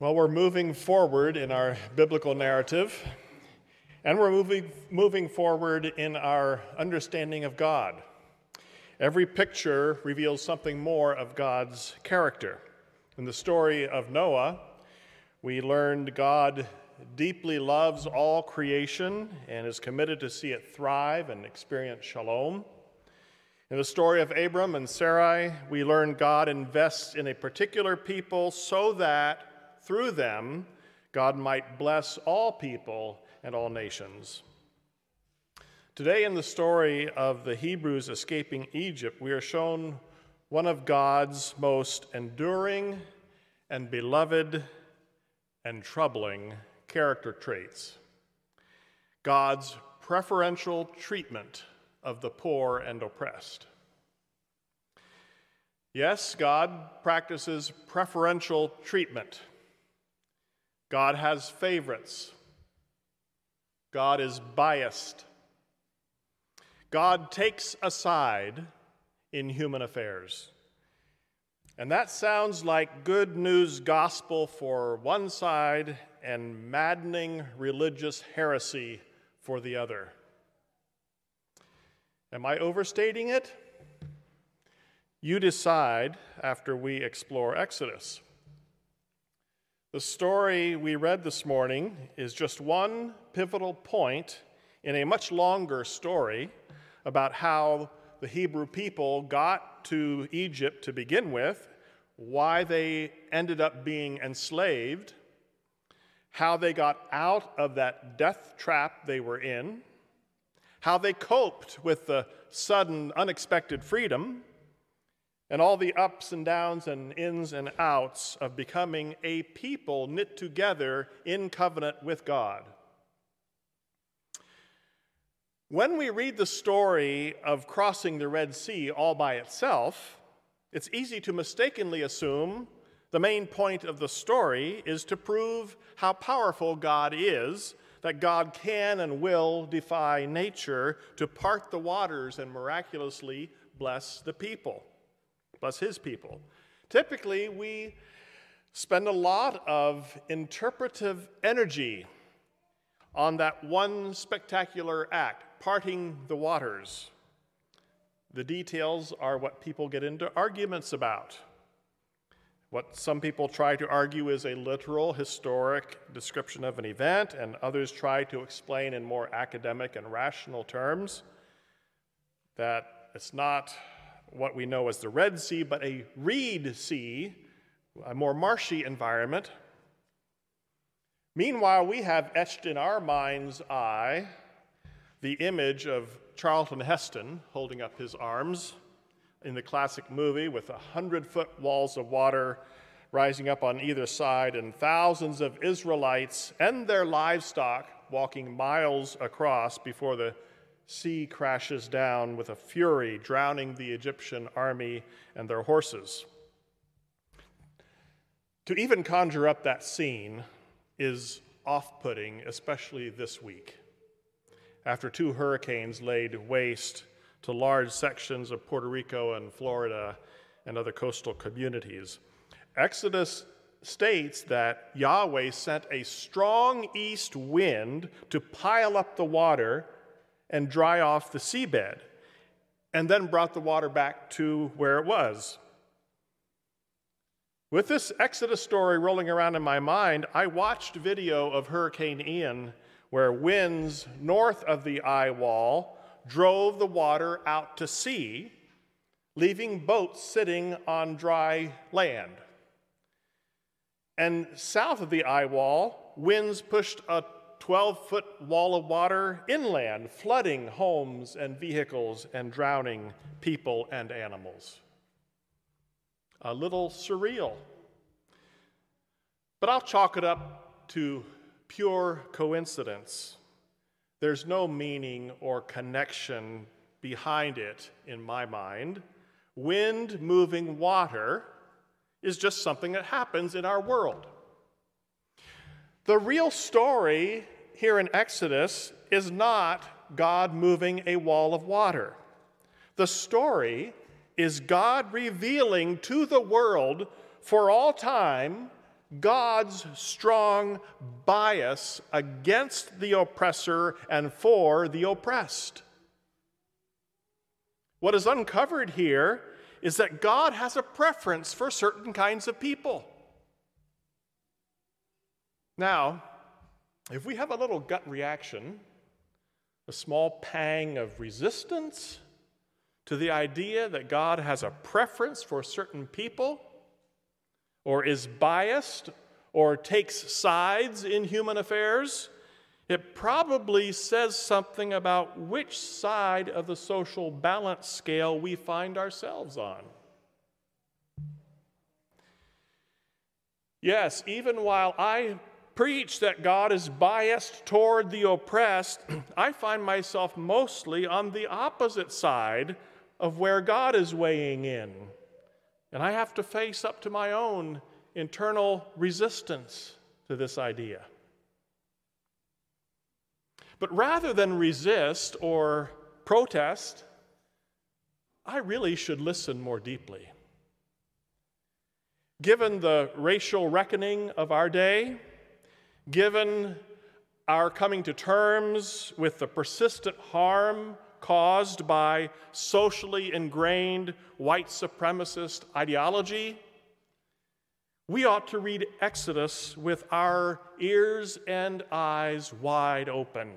Well, we're moving forward in our biblical narrative, and we're moving, moving forward in our understanding of God. Every picture reveals something more of God's character. In the story of Noah, we learned God deeply loves all creation and is committed to see it thrive and experience shalom. In the story of Abram and Sarai, we learn God invests in a particular people so that through them, God might bless all people and all nations. Today, in the story of the Hebrews escaping Egypt, we are shown one of God's most enduring and beloved and troubling character traits God's preferential treatment of the poor and oppressed. Yes, God practices preferential treatment. God has favorites. God is biased. God takes a side in human affairs. And that sounds like good news gospel for one side and maddening religious heresy for the other. Am I overstating it? You decide after we explore Exodus. The story we read this morning is just one pivotal point in a much longer story about how the Hebrew people got to Egypt to begin with, why they ended up being enslaved, how they got out of that death trap they were in, how they coped with the sudden, unexpected freedom and all the ups and downs and ins and outs of becoming a people knit together in covenant with God. When we read the story of crossing the Red Sea all by itself, it's easy to mistakenly assume the main point of the story is to prove how powerful God is, that God can and will defy nature to part the waters and miraculously bless the people bless his people. Typically, we spend a lot of interpretive energy on that one spectacular act, parting the waters. The details are what people get into arguments about. What some people try to argue is a literal, historic description of an event, and others try to explain in more academic and rational terms that it's not what we know as the Red Sea, but a reed sea, a more marshy environment. Meanwhile, we have etched in our mind's eye the image of Charlton Heston holding up his arms in the classic movie with a hundred foot walls of water rising up on either side and thousands of Israelites and their livestock walking miles across before the sea crashes down with a fury, drowning the Egyptian army and their horses. To even conjure up that scene is off putting, especially this week, after two hurricanes laid waste to large sections of Puerto Rico and Florida and other coastal communities. Exodus states that Yahweh sent a strong east wind to pile up the water and dry off the seabed, and then brought the water back to where it was. With this Exodus story rolling around in my mind, I watched video of Hurricane Ian where winds north of the eye wall drove the water out to sea, leaving boats sitting on dry land. And south of the eye wall, winds pushed a 12 foot wall of water inland, flooding homes and vehicles and drowning people and animals. A little surreal. But I'll chalk it up to pure coincidence. There's no meaning or connection behind it in my mind. Wind moving water is just something that happens in our world. The real story here in Exodus is not God moving a wall of water. The story is God revealing to the world for all time God's strong bias against the oppressor and for the oppressed. What is uncovered here is that God has a preference for certain kinds of people. Now, if we have a little gut reaction, a small pang of resistance to the idea that God has a preference for certain people, or is biased, or takes sides in human affairs, it probably says something about which side of the social balance scale we find ourselves on. Yes, even while I preach that God is biased toward the oppressed, I find myself mostly on the opposite side of where God is weighing in. And I have to face up to my own internal resistance to this idea. But rather than resist or protest, I really should listen more deeply. Given the racial reckoning of our day, given our coming to terms with the persistent harm caused by socially ingrained white supremacist ideology, we ought to read Exodus with our ears and eyes wide open.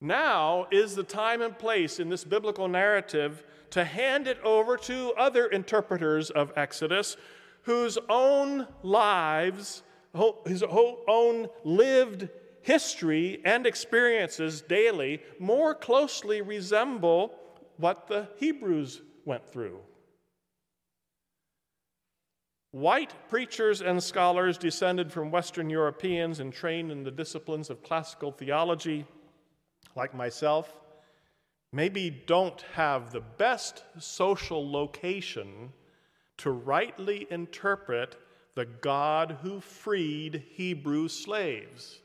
Now is the time and place in this biblical narrative to hand it over to other interpreters of Exodus whose own lives, his own lived history and experiences daily more closely resemble what the Hebrews went through. White preachers and scholars descended from Western Europeans and trained in the disciplines of classical theology, like myself, maybe don't have the best social location to rightly interpret the God who freed Hebrew slaves.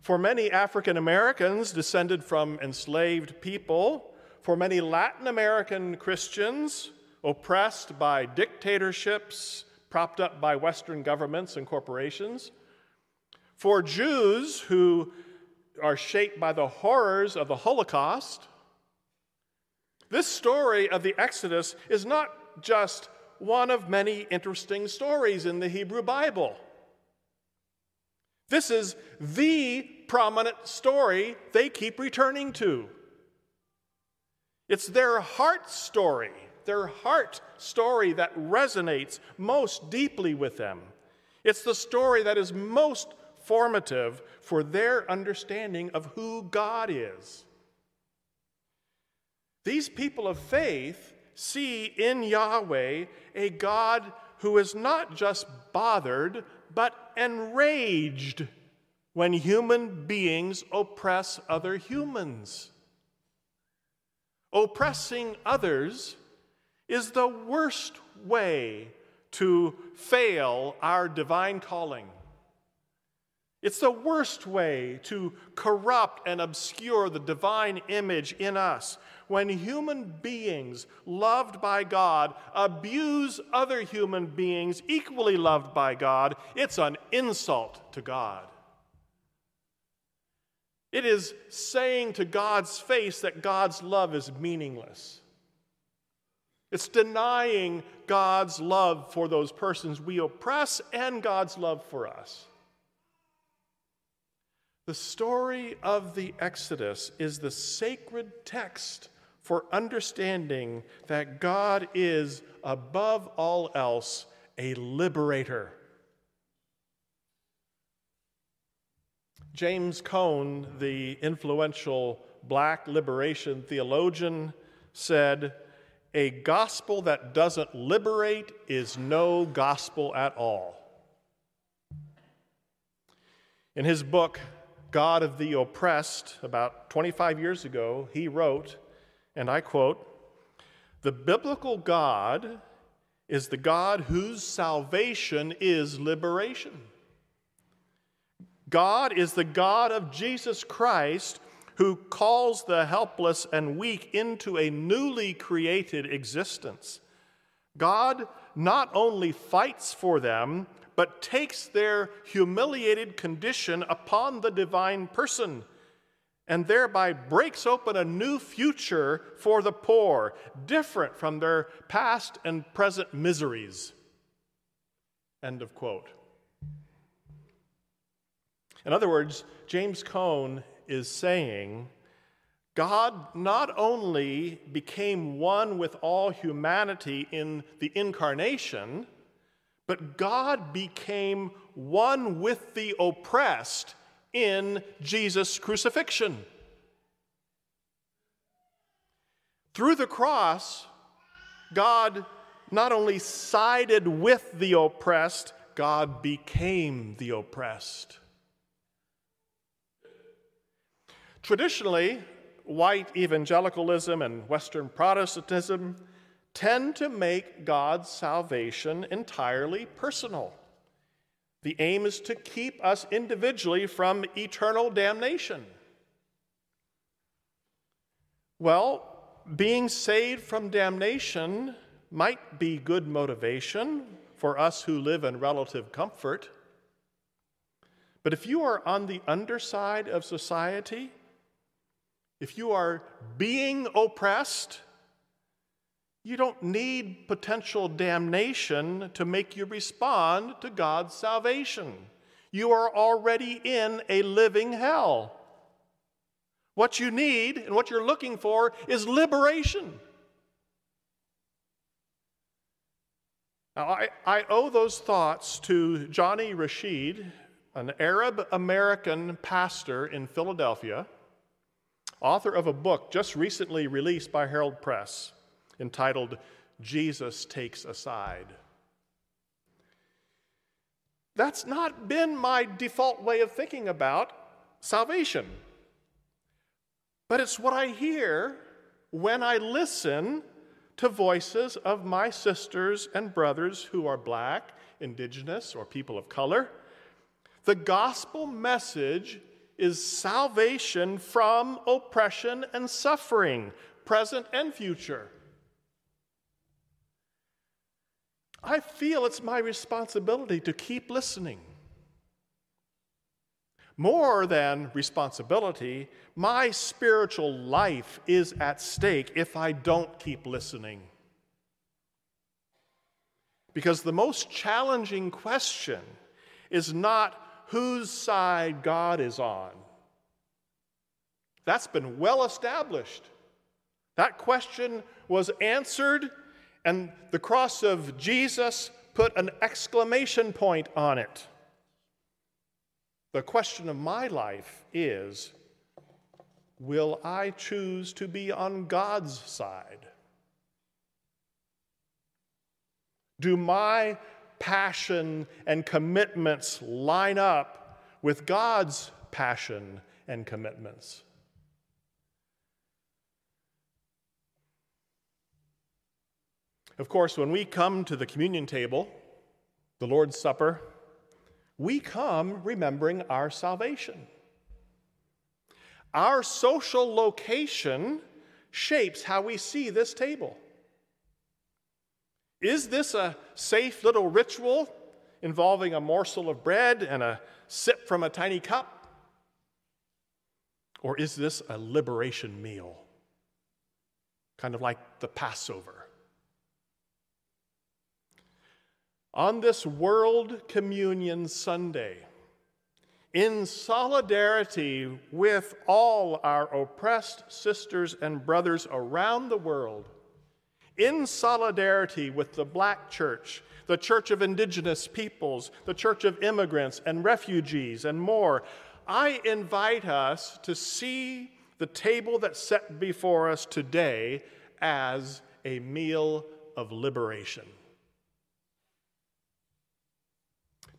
For many African Americans descended from enslaved people, for many Latin American Christians oppressed by dictatorships propped up by Western governments and corporations, for Jews who are shaped by the horrors of the Holocaust, this story of the Exodus is not just one of many interesting stories in the Hebrew Bible. This is the prominent story they keep returning to. It's their heart story, their heart story that resonates most deeply with them. It's the story that is most formative for their understanding of who God is. These people of faith see in Yahweh a God who is not just bothered, but enraged when human beings oppress other humans. Oppressing others is the worst way to fail our divine calling. It's the worst way to corrupt and obscure the divine image in us when human beings loved by God abuse other human beings equally loved by God. It's an insult to God. It is saying to God's face that God's love is meaningless. It's denying God's love for those persons we oppress and God's love for us. The story of the Exodus is the sacred text for understanding that God is, above all else, a liberator. James Cone, the influential black liberation theologian, said, A gospel that doesn't liberate is no gospel at all. In his book, God of the Oppressed, about 25 years ago, he wrote, and I quote, The biblical God is the God whose salvation is liberation. God is the God of Jesus Christ who calls the helpless and weak into a newly created existence. God not only fights for them, but takes their humiliated condition upon the divine person and thereby breaks open a new future for the poor, different from their past and present miseries. End of quote. In other words, James Cone is saying God not only became one with all humanity in the incarnation, but God became one with the oppressed in Jesus' crucifixion. Through the cross, God not only sided with the oppressed, God became the oppressed. Traditionally, white evangelicalism and Western Protestantism tend to make God's salvation entirely personal. The aim is to keep us individually from eternal damnation. Well, being saved from damnation might be good motivation for us who live in relative comfort. But if you are on the underside of society, if you are being oppressed, you don't need potential damnation to make you respond to God's salvation. You are already in a living hell. What you need and what you're looking for is liberation. Now, I, I owe those thoughts to Johnny Rashid, an Arab American pastor in Philadelphia, author of a book just recently released by Herald Press entitled Jesus Takes a Side. That's not been my default way of thinking about salvation. But it's what I hear when I listen to voices of my sisters and brothers who are black, indigenous, or people of color. The gospel message is salvation from oppression and suffering, present and future. I feel it's my responsibility to keep listening. More than responsibility, my spiritual life is at stake if I don't keep listening. Because the most challenging question is not whose side God is on. That's been well established. That question was answered and the cross of Jesus put an exclamation point on it. The question of my life is Will I choose to be on God's side? Do my passion and commitments line up with God's passion and commitments? Of course, when we come to the communion table, the Lord's Supper, we come remembering our salvation. Our social location shapes how we see this table. Is this a safe little ritual involving a morsel of bread and a sip from a tiny cup? Or is this a liberation meal? Kind of like the Passover. On this World Communion Sunday, in solidarity with all our oppressed sisters and brothers around the world, in solidarity with the Black Church, the Church of Indigenous Peoples, the Church of Immigrants and Refugees, and more, I invite us to see the table that's set before us today as a meal of liberation.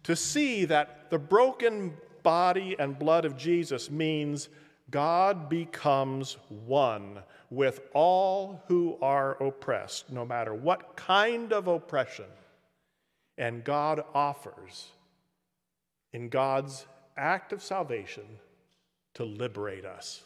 To see that the broken body and blood of Jesus means God becomes one with all who are oppressed, no matter what kind of oppression. And God offers, in God's act of salvation, to liberate us.